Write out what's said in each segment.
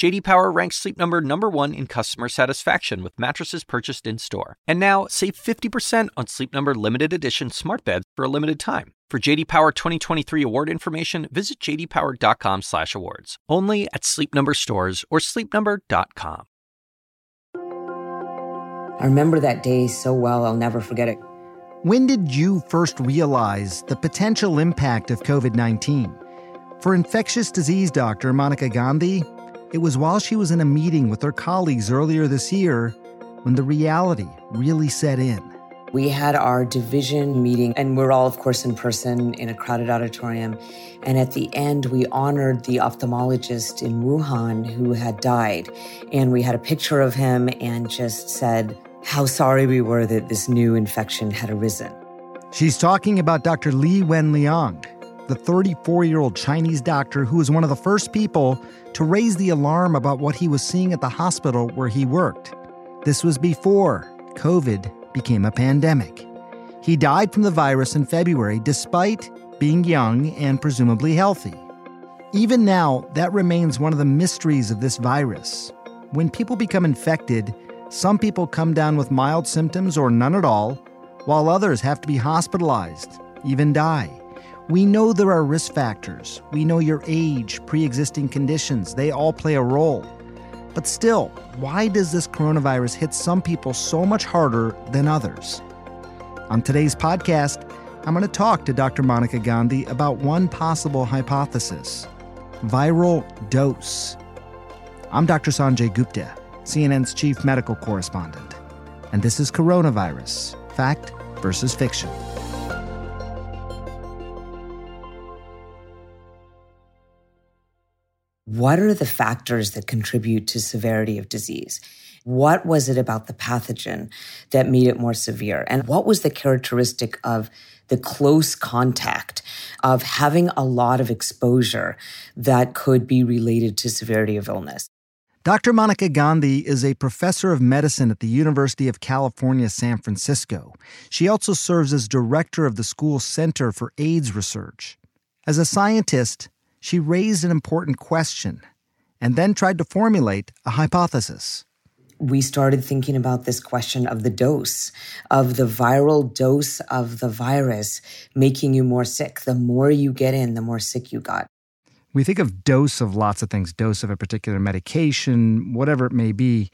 JD Power ranks Sleep Number number 1 in customer satisfaction with mattresses purchased in-store. And now, save 50% on Sleep Number limited edition smart beds for a limited time. For JD Power 2023 award information, visit jdpower.com/awards. Only at Sleep Number stores or sleepnumber.com. I remember that day so well, I'll never forget it. When did you first realize the potential impact of COVID 19? For infectious disease doctor Monica Gandhi, it was while she was in a meeting with her colleagues earlier this year when the reality really set in. We had our division meeting, and we're all, of course, in person in a crowded auditorium. And at the end, we honored the ophthalmologist in Wuhan who had died. And we had a picture of him and just said how sorry we were that this new infection had arisen. She's talking about Dr. Li Wenliang, the 34 year old Chinese doctor who was one of the first people to raise the alarm about what he was seeing at the hospital where he worked. This was before COVID became a pandemic. He died from the virus in February despite being young and presumably healthy. Even now, that remains one of the mysteries of this virus. When people become infected, some people come down with mild symptoms or none at all, while others have to be hospitalized, even die. We know there are risk factors. We know your age, pre existing conditions, they all play a role. But still, why does this coronavirus hit some people so much harder than others? On today's podcast, I'm going to talk to Dr. Monica Gandhi about one possible hypothesis viral dose. I'm Dr. Sanjay Gupta, CNN's chief medical correspondent, and this is Coronavirus Fact versus Fiction. What are the factors that contribute to severity of disease? What was it about the pathogen that made it more severe? And what was the characteristic of the close contact of having a lot of exposure that could be related to severity of illness? Dr. Monica Gandhi is a professor of medicine at the University of California, San Francisco. She also serves as director of the school's Center for AIDS Research. As a scientist, she raised an important question and then tried to formulate a hypothesis. We started thinking about this question of the dose, of the viral dose of the virus making you more sick. The more you get in, the more sick you got. We think of dose of lots of things, dose of a particular medication, whatever it may be.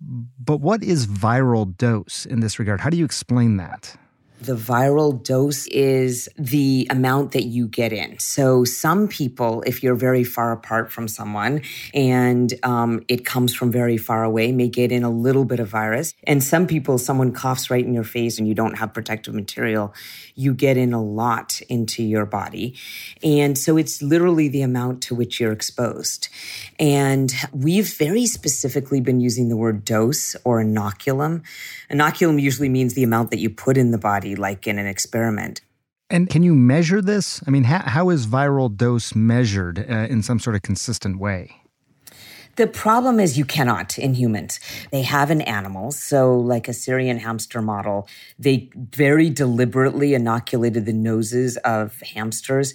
But what is viral dose in this regard? How do you explain that? The viral dose is the amount that you get in. So, some people, if you're very far apart from someone and um, it comes from very far away, may get in a little bit of virus. And some people, someone coughs right in your face and you don't have protective material, you get in a lot into your body. And so, it's literally the amount to which you're exposed. And we've very specifically been using the word dose or inoculum. Inoculum usually means the amount that you put in the body like in an experiment. And can you measure this? I mean, how, how is viral dose measured uh, in some sort of consistent way? The problem is you cannot in humans. They have in animals. So, like a Syrian hamster model, they very deliberately inoculated the noses of hamsters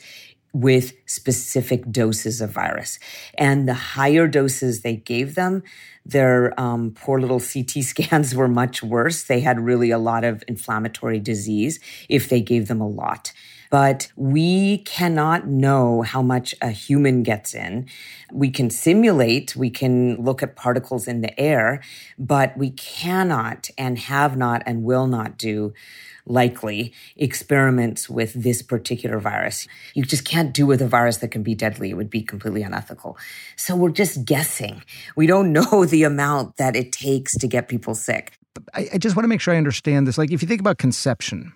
with specific doses of virus. And the higher doses they gave them, their um, poor little CT scans were much worse. They had really a lot of inflammatory disease if they gave them a lot. But we cannot know how much a human gets in. We can simulate, we can look at particles in the air, but we cannot and have not and will not do likely experiments with this particular virus. You just can't do with a virus that can be deadly. It would be completely unethical. So we're just guessing. We don't know the amount that it takes to get people sick. I, I just want to make sure I understand this. Like, if you think about conception,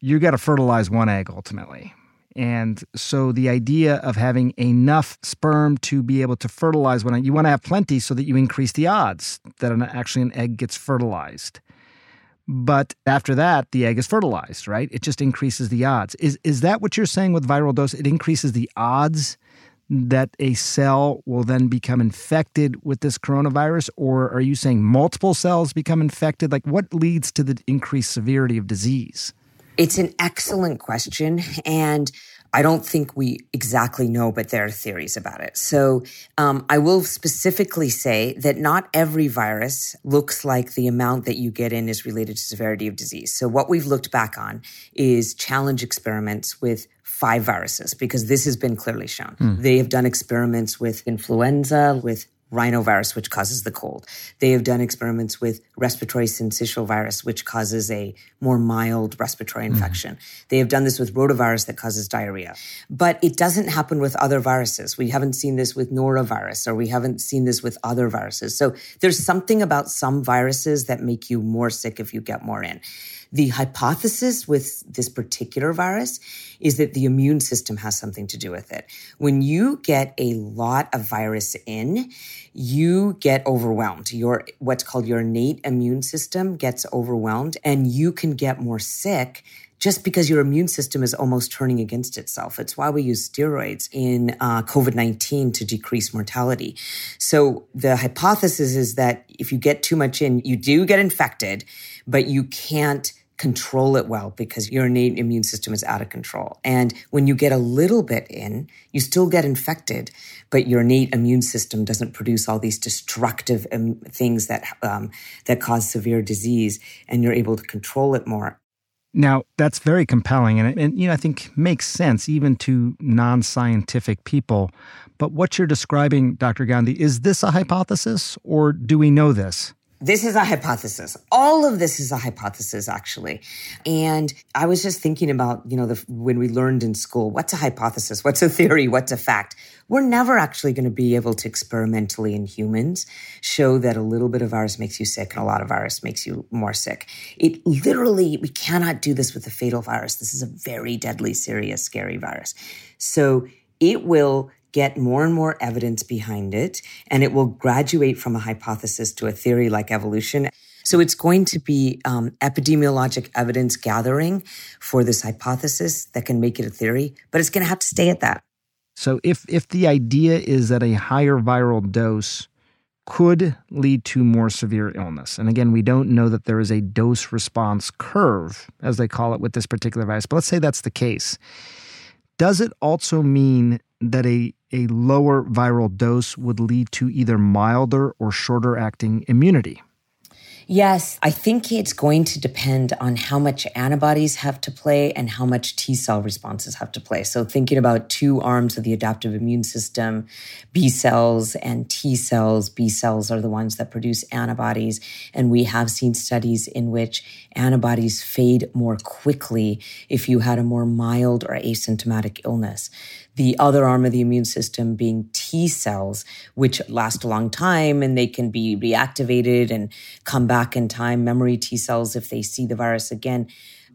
you got to fertilize one egg ultimately. And so the idea of having enough sperm to be able to fertilize one, you want to have plenty so that you increase the odds that an, actually an egg gets fertilized. But after that, the egg is fertilized, right? It just increases the odds. Is is that what you're saying with viral dose? It increases the odds that a cell will then become infected with this coronavirus? Or are you saying multiple cells become infected? Like, what leads to the increased severity of disease? It's an excellent question. And I don't think we exactly know, but there are theories about it. So um, I will specifically say that not every virus looks like the amount that you get in is related to severity of disease. So what we've looked back on is challenge experiments with five viruses because this has been clearly shown. Mm. They have done experiments with influenza, with rhinovirus, which causes the cold. They have done experiments with respiratory syncytial virus, which causes a more mild respiratory hmm. infection. Mm. They have done this with rotavirus that causes diarrhea. But it doesn't happen with other viruses. We haven't seen this with norovirus or we haven't seen this with other viruses. So there's something about some viruses that make you more sick if you get more in. The hypothesis with this particular virus is that the immune system has something to do with it. When you get a lot of virus in, you get overwhelmed. Your what's called your innate immune system gets overwhelmed and you can get more sick just because your immune system is almost turning against itself. It's why we use steroids in uh, COVID 19 to decrease mortality. So the hypothesis is that if you get too much in, you do get infected, but you can't control it well because your innate immune system is out of control. And when you get a little bit in, you still get infected, but your innate immune system doesn't produce all these destructive um, things that um, that cause severe disease, and you're able to control it more. Now that's very compelling, and, and you know I think makes sense even to non-scientific people. But what you're describing, Dr. Gandhi, is this a hypothesis, or do we know this? This is a hypothesis. All of this is a hypothesis, actually. And I was just thinking about, you know, the, when we learned in school, what's a hypothesis? What's a theory? What's a fact? We're never actually going to be able to experimentally in humans show that a little bit of virus makes you sick and a lot of virus makes you more sick. It literally, we cannot do this with a fatal virus. This is a very deadly, serious, scary virus. So it will get more and more evidence behind it, and it will graduate from a hypothesis to a theory like evolution. So it's going to be um, epidemiologic evidence gathering for this hypothesis that can make it a theory, but it's going to have to stay at that. So if if the idea is that a higher viral dose could lead to more severe illness. And again, we don't know that there is a dose response curve, as they call it with this particular virus, but let's say that's the case. Does it also mean that a a lower viral dose would lead to either milder or shorter acting immunity. Yes, I think it's going to depend on how much antibodies have to play and how much T cell responses have to play. So, thinking about two arms of the adaptive immune system, B cells and T cells. B cells are the ones that produce antibodies. And we have seen studies in which antibodies fade more quickly if you had a more mild or asymptomatic illness the other arm of the immune system being T cells, which last a long time and they can be reactivated and come back in time. Memory T cells, if they see the virus again.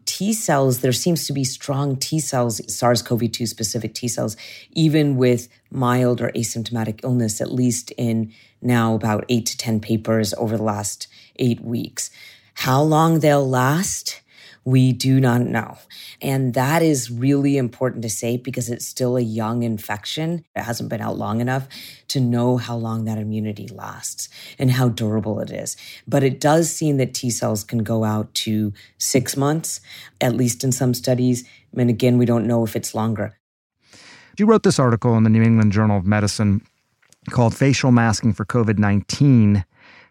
T cells, there seems to be strong T cells, SARS CoV 2 specific T cells, even with mild or asymptomatic illness, at least in now about eight to 10 papers over the last eight weeks. How long they'll last? We do not know. And that is really important to say because it's still a young infection. It hasn't been out long enough to know how long that immunity lasts and how durable it is. But it does seem that T cells can go out to six months, at least in some studies. And again, we don't know if it's longer. You wrote this article in the New England Journal of Medicine called Facial Masking for COVID 19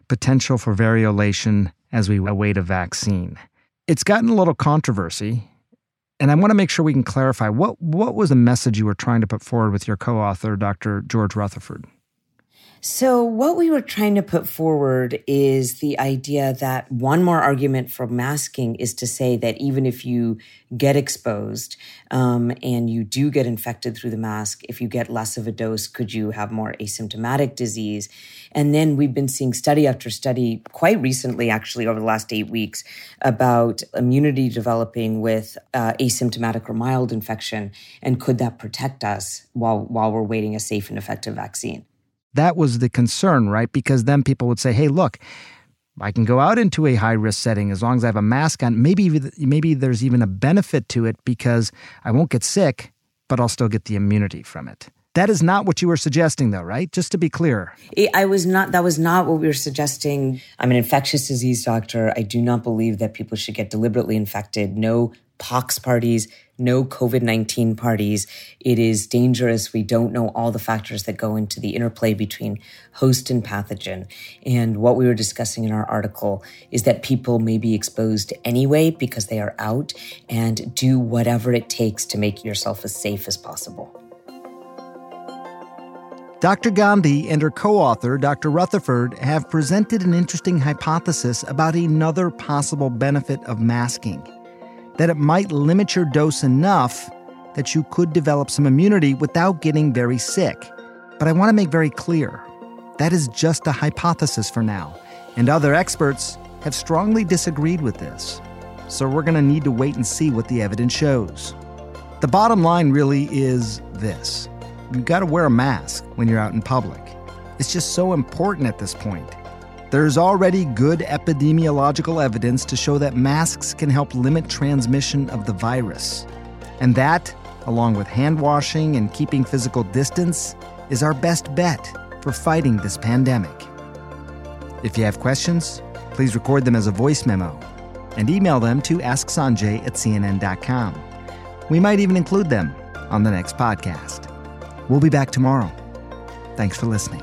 Potential for Variolation as We Await a Vaccine it's gotten a little controversy, and I want to make sure we can clarify what what was the message you were trying to put forward with your co-author, Dr. George Rutherford. So, what we were trying to put forward is the idea that one more argument for masking is to say that even if you get exposed um, and you do get infected through the mask, if you get less of a dose, could you have more asymptomatic disease? And then we've been seeing study after study quite recently, actually, over the last eight weeks, about immunity developing with uh, asymptomatic or mild infection. And could that protect us while, while we're waiting a safe and effective vaccine? That was the concern, right? Because then people would say, hey, look, I can go out into a high risk setting as long as I have a mask on. Maybe maybe there's even a benefit to it because I won't get sick, but I'll still get the immunity from it. That is not what you were suggesting, though, right? Just to be clear. I was not, that was not what we were suggesting. I'm an infectious disease doctor. I do not believe that people should get deliberately infected. No pox parties, no COVID 19 parties. It is dangerous. We don't know all the factors that go into the interplay between host and pathogen. And what we were discussing in our article is that people may be exposed anyway because they are out and do whatever it takes to make yourself as safe as possible. Dr. Gandhi and her co author, Dr. Rutherford, have presented an interesting hypothesis about another possible benefit of masking that it might limit your dose enough that you could develop some immunity without getting very sick. But I want to make very clear that is just a hypothesis for now, and other experts have strongly disagreed with this. So we're going to need to wait and see what the evidence shows. The bottom line really is this you've got to wear a mask when you're out in public. It's just so important at this point. There's already good epidemiological evidence to show that masks can help limit transmission of the virus. And that, along with hand washing and keeping physical distance, is our best bet for fighting this pandemic. If you have questions, please record them as a voice memo and email them to asksanjay at cnn.com. We might even include them on the next podcast. We'll be back tomorrow. Thanks for listening.